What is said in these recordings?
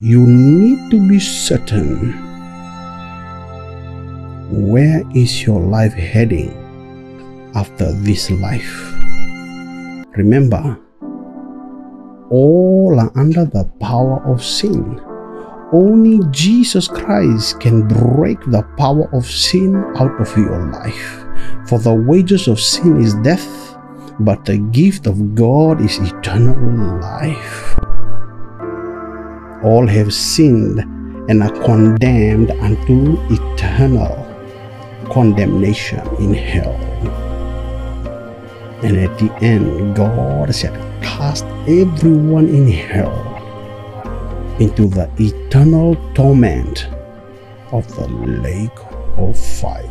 you need to be certain where is your life heading after this life. Remember, all are under the power of sin. Only Jesus Christ can break the power of sin out of your life. For the wages of sin is death, but the gift of God is eternal life. All have sinned and are condemned unto eternal condemnation in hell. And at the end, God shall cast everyone in hell into the eternal torment of the lake of fire.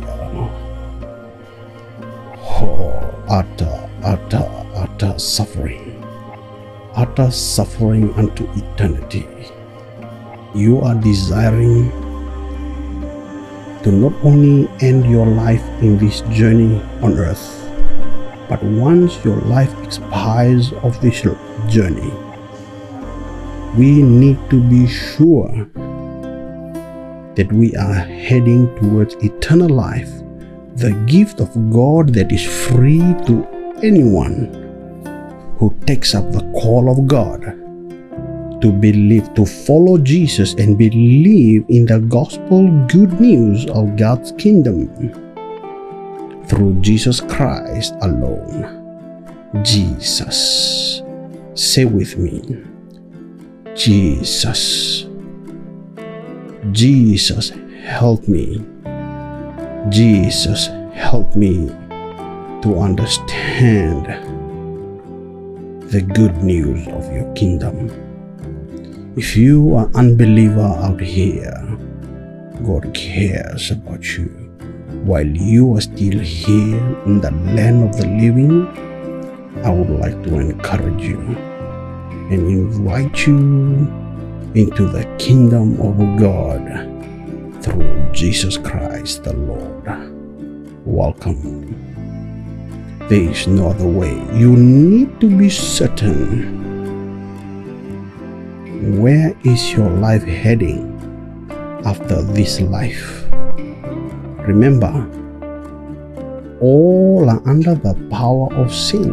Oh, utter, utter, utter suffering, utter suffering unto eternity. You are desiring to not only end your life in this journey on earth, but once your life expires of this journey, we need to be sure that we are heading towards eternal life, the gift of God that is free to anyone who takes up the call of God to believe, to follow Jesus and believe in the gospel good news of God's kingdom through Jesus Christ alone. Jesus. Say with me, Jesus. Jesus, help me. Jesus, help me to understand the good news of your kingdom. If you are unbeliever out here, God cares about you. While you are still here in the land of the living, I would like to encourage you and invite you into the kingdom of God through Jesus Christ the Lord. Welcome. There is no other way. You need to be certain where is your life heading after this life? Remember, all are under the power of sin.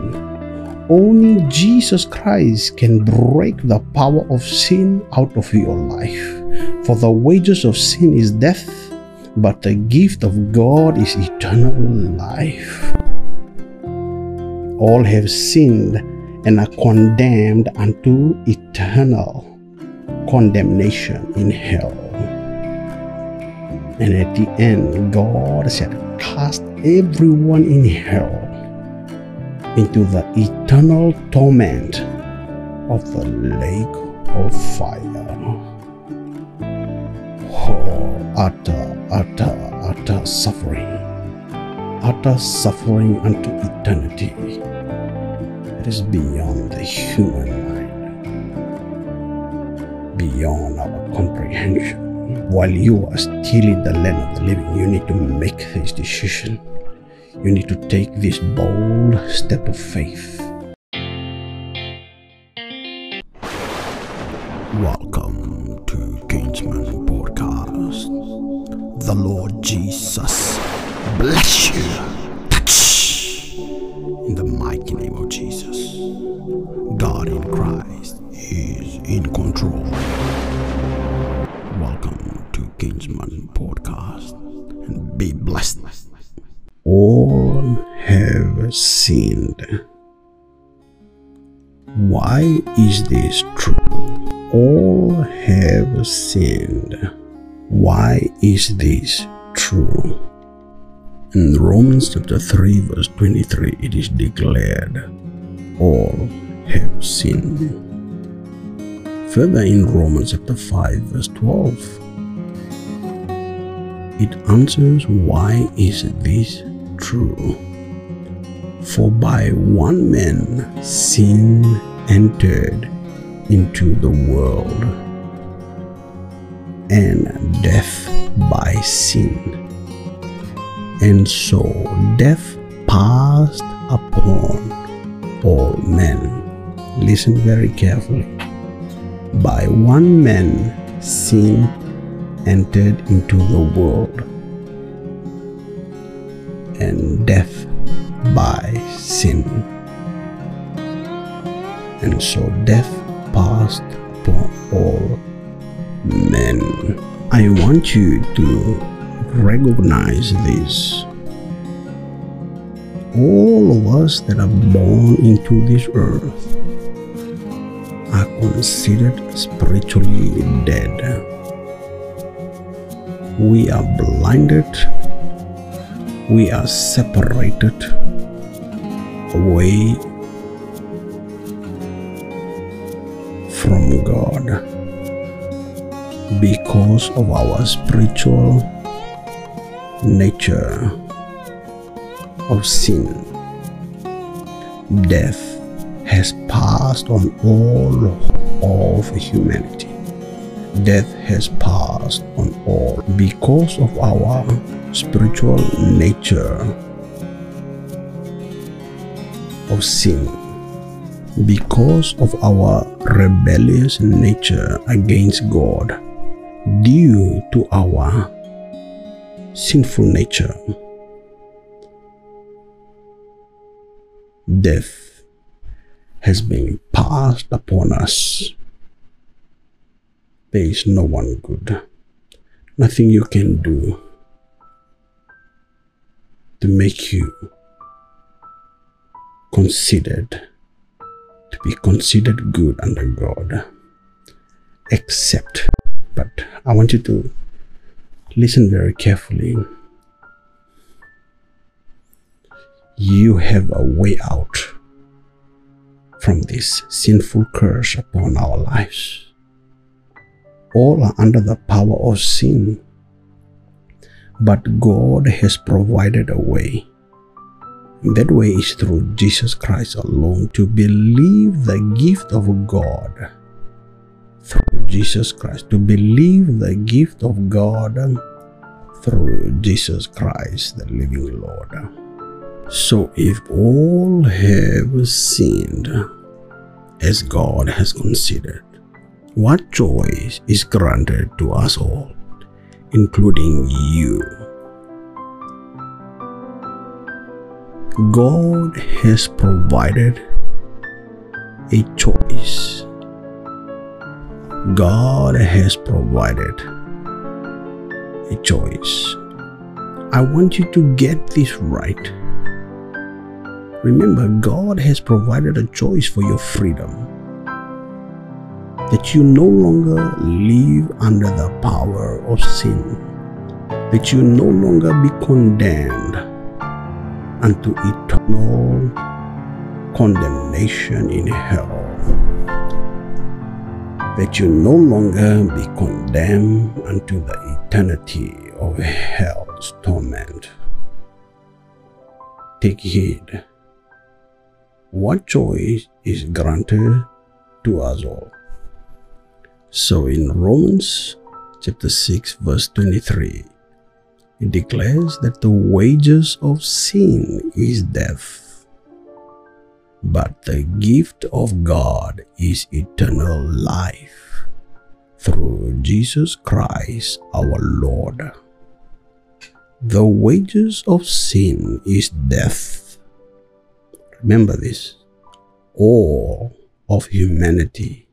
Only Jesus Christ can break the power of sin out of your life. For the wages of sin is death, but the gift of God is eternal life. All have sinned and are condemned unto eternal condemnation in hell. And at the end, God shall cast everyone in hell into the eternal torment of the lake of fire. Oh, utter, utter, utter suffering, utter suffering unto eternity. It is beyond the human beyond our comprehension. While you are still in the land of the living, you need to make this decision. You need to take this bold step of faith. Welcome to Kingsman Podcast. The Lord Jesus bless you. Touch. In the mighty name of Podcast and be blessed. All have sinned. Why is this true? All have sinned. Why is this true? In Romans chapter 3, verse 23, it is declared, All have sinned Further in Romans chapter 5 verse 12, it answers why is this true? For by one man sin entered into the world, and death by sin. And so death passed upon all men. Listen very carefully by one man sin entered into the world, and death by sin. And so death passed upon all men. I want you to recognize this. All of us that are born into this earth are considered spiritually dead. We are blinded, we are separated away from God because of our spiritual nature of sin. Death has passed on all of humanity. Death has passed on all because of our spiritual nature of sin. Because of our rebellious nature against God, due to our sinful nature. Death has been passed upon us. There is no one good, nothing you can do to make you considered to be considered good under God except but I want you to listen very carefully. You have a way out from this sinful curse upon our lives. All are under the power of sin, but God has provided a way. That way is through Jesus Christ alone to believe the gift of God through Jesus Christ, to believe the gift of God through Jesus Christ, the living Lord. So, if all have sinned as God has considered, what choice is granted to us all, including you? God has provided a choice God has provided a choice. I want you to get this right. Remember, God has provided a choice for your freedom. That you no longer live under the power of sin. That you no longer be condemned unto eternal condemnation in hell that you no longer be condemned unto the eternity of hell's torment. Take heed. What choice is granted to us all? So in Romans chapter 6 verse 23, it declares that the wages of sin is death but the gift of God is eternal life through Jesus Christ our Lord. The wages of sin is death. Remember this. All of humanity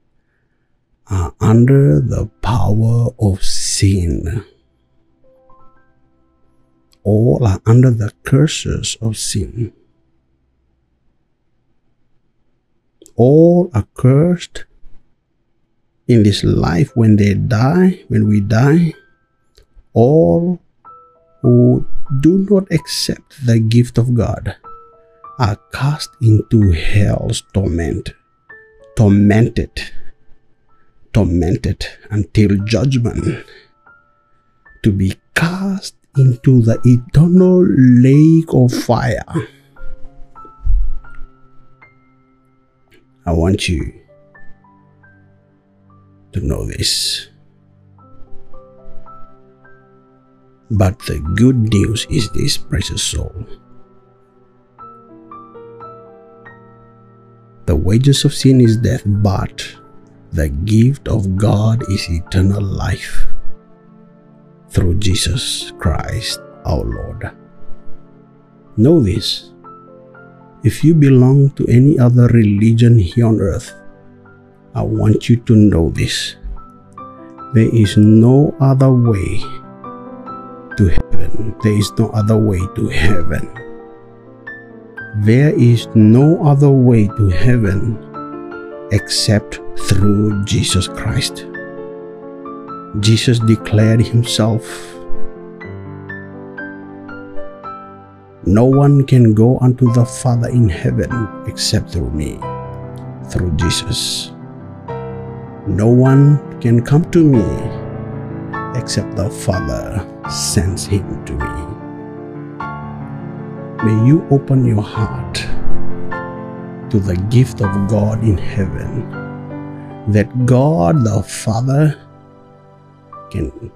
are under the power of sin. All are under the curses of sin. all are cursed in this life when they die, when we die. All who do not accept the gift of God are cast into hell's torment, tormented, tormented until judgment, to be cast into the eternal lake of fire. I want you to know this. But the good news is this, precious soul. The wages of sin is death, but The gift of God is eternal life through Jesus Christ our Lord. Know this if you belong to any other religion here on earth, I want you to know this. There is no other way to heaven. There is no other way to heaven. There is no other way to heaven except through Jesus Christ. Jesus declared himself No one can go unto the Father in heaven except through me, through Jesus. No one can come to me except the Father sends him to me. May you open your heart to the gift of God in heaven, that God the Father can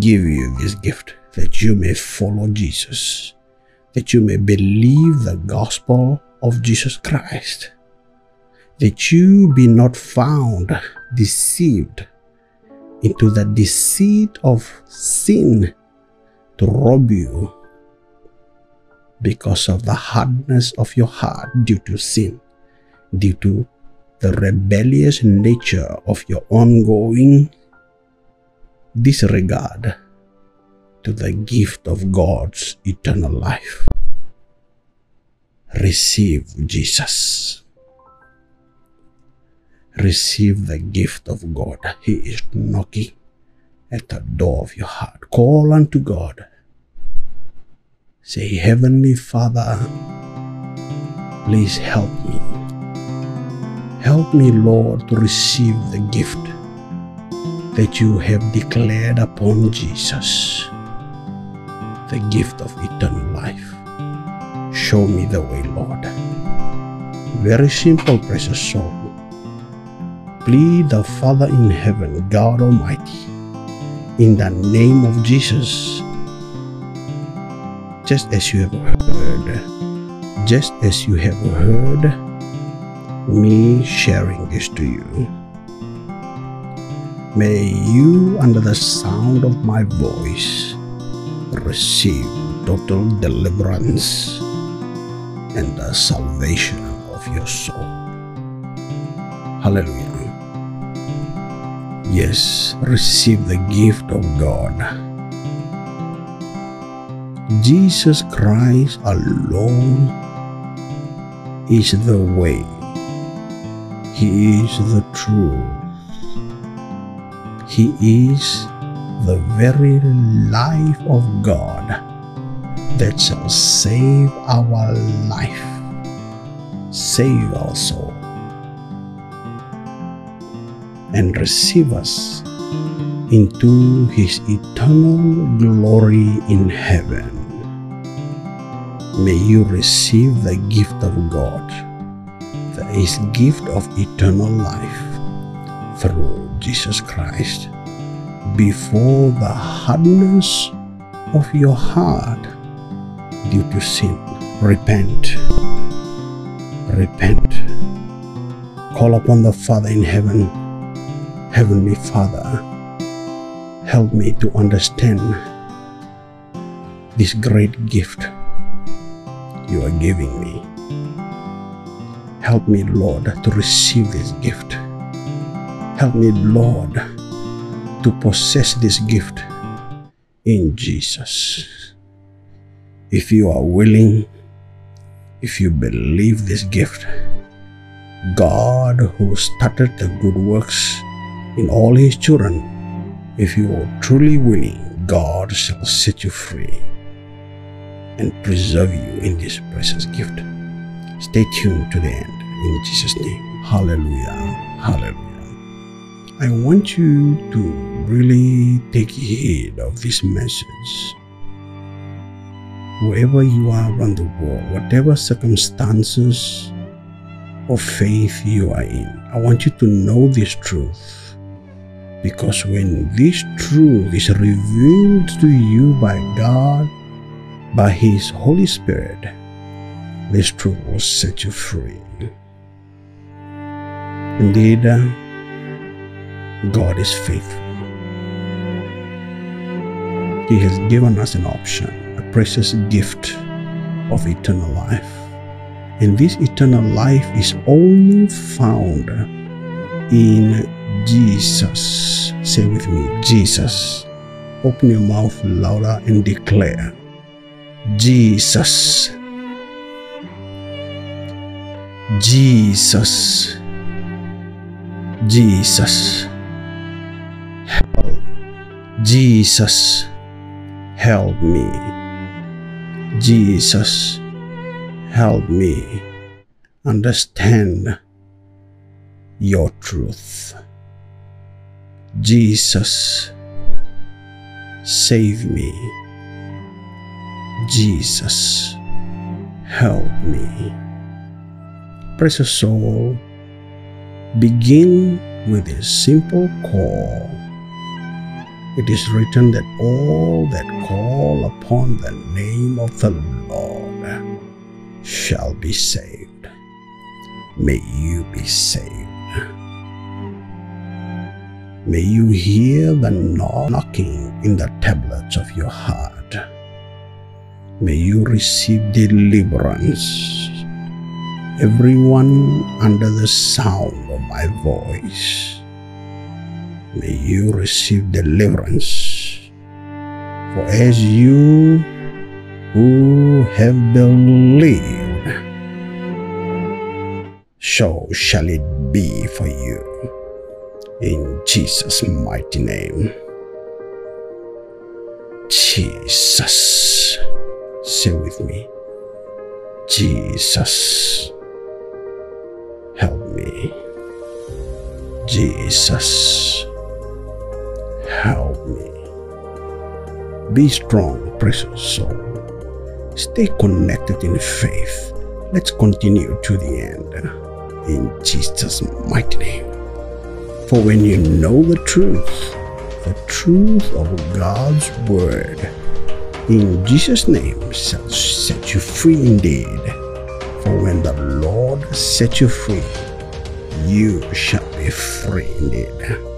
give you this gift that you may follow Jesus, that you may believe the gospel of Jesus Christ, that you be not found deceived into the deceit of sin to rob you because of the hardness of your heart due to sin, due to the rebellious nature of your ongoing disregard to the gift of God's eternal life. Receive Jesus. Receive the gift of God. He is knocking at the door of your heart. Call unto God. Say, Heavenly Father, please help me. Help me, Lord, to receive the gift that you have declared upon Jesus the gift of eternal life. Show me the way, Lord. Very simple, precious soul. Plead the Father in heaven, God Almighty, in the name of Jesus, just as you have heard, just as you have heard me sharing this to you. May you, under the sound of my voice, receive total deliverance and the salvation of your soul. Hallelujah. Yes, receive the gift of God. Jesus Christ alone is the way. He is the truth. He is the very life of God that shall save our life, save our soul, and receive us into his eternal glory in heaven. May you receive the gift of God, his gift of eternal life through Jesus Christ before the hardness of your heart due to sin. Repent. Repent. Call upon the Father in heaven. Heavenly Father, help me to understand this great gift you are giving me. Help me, Lord, to receive this gift. Help me, Lord, to possess this gift in Jesus. If you are willing, if you believe this gift, God who started the good works in all his children, if you are truly willing, God shall set you free and preserve you in this precious gift. Stay tuned to the end in Jesus' name. Hallelujah. Hallelujah. I want you to really take heed of this message. Wherever you are around the world, whatever circumstances of faith you are in, I want you to know this truth. Because when this truth is revealed to you by God, by His Holy Spirit, this truth will set you free. Indeed, God is faithful. He has given us an option, a precious gift of eternal life. And this eternal life is only found in Jesus. Say with me, Jesus. Open your mouth louder and declare, Jesus. Jesus. Jesus. Help. Jesus. Help me. Jesus. Help me understand your truth. Jesus, save me. Jesus, help me. Precious soul, begin with a simple call. It is written that all that call upon the name of the Lord shall be saved. May you be saved. May you hear the knocking in the tablets of your heart. May you receive deliverance. Everyone under the sound of my voice, may you receive deliverance. For as you who have believed, so shall it be for you in Jesus' mighty name. Jesus. Say with me. Jesus. Jesus. Help me. Be strong, precious soul. Stay connected in faith. Let's continue to the end. In Jesus' mighty name. For when you know the truth, the truth of God's word, in Jesus' name shall set you free indeed. For when the Lord sets you free, you shall be free.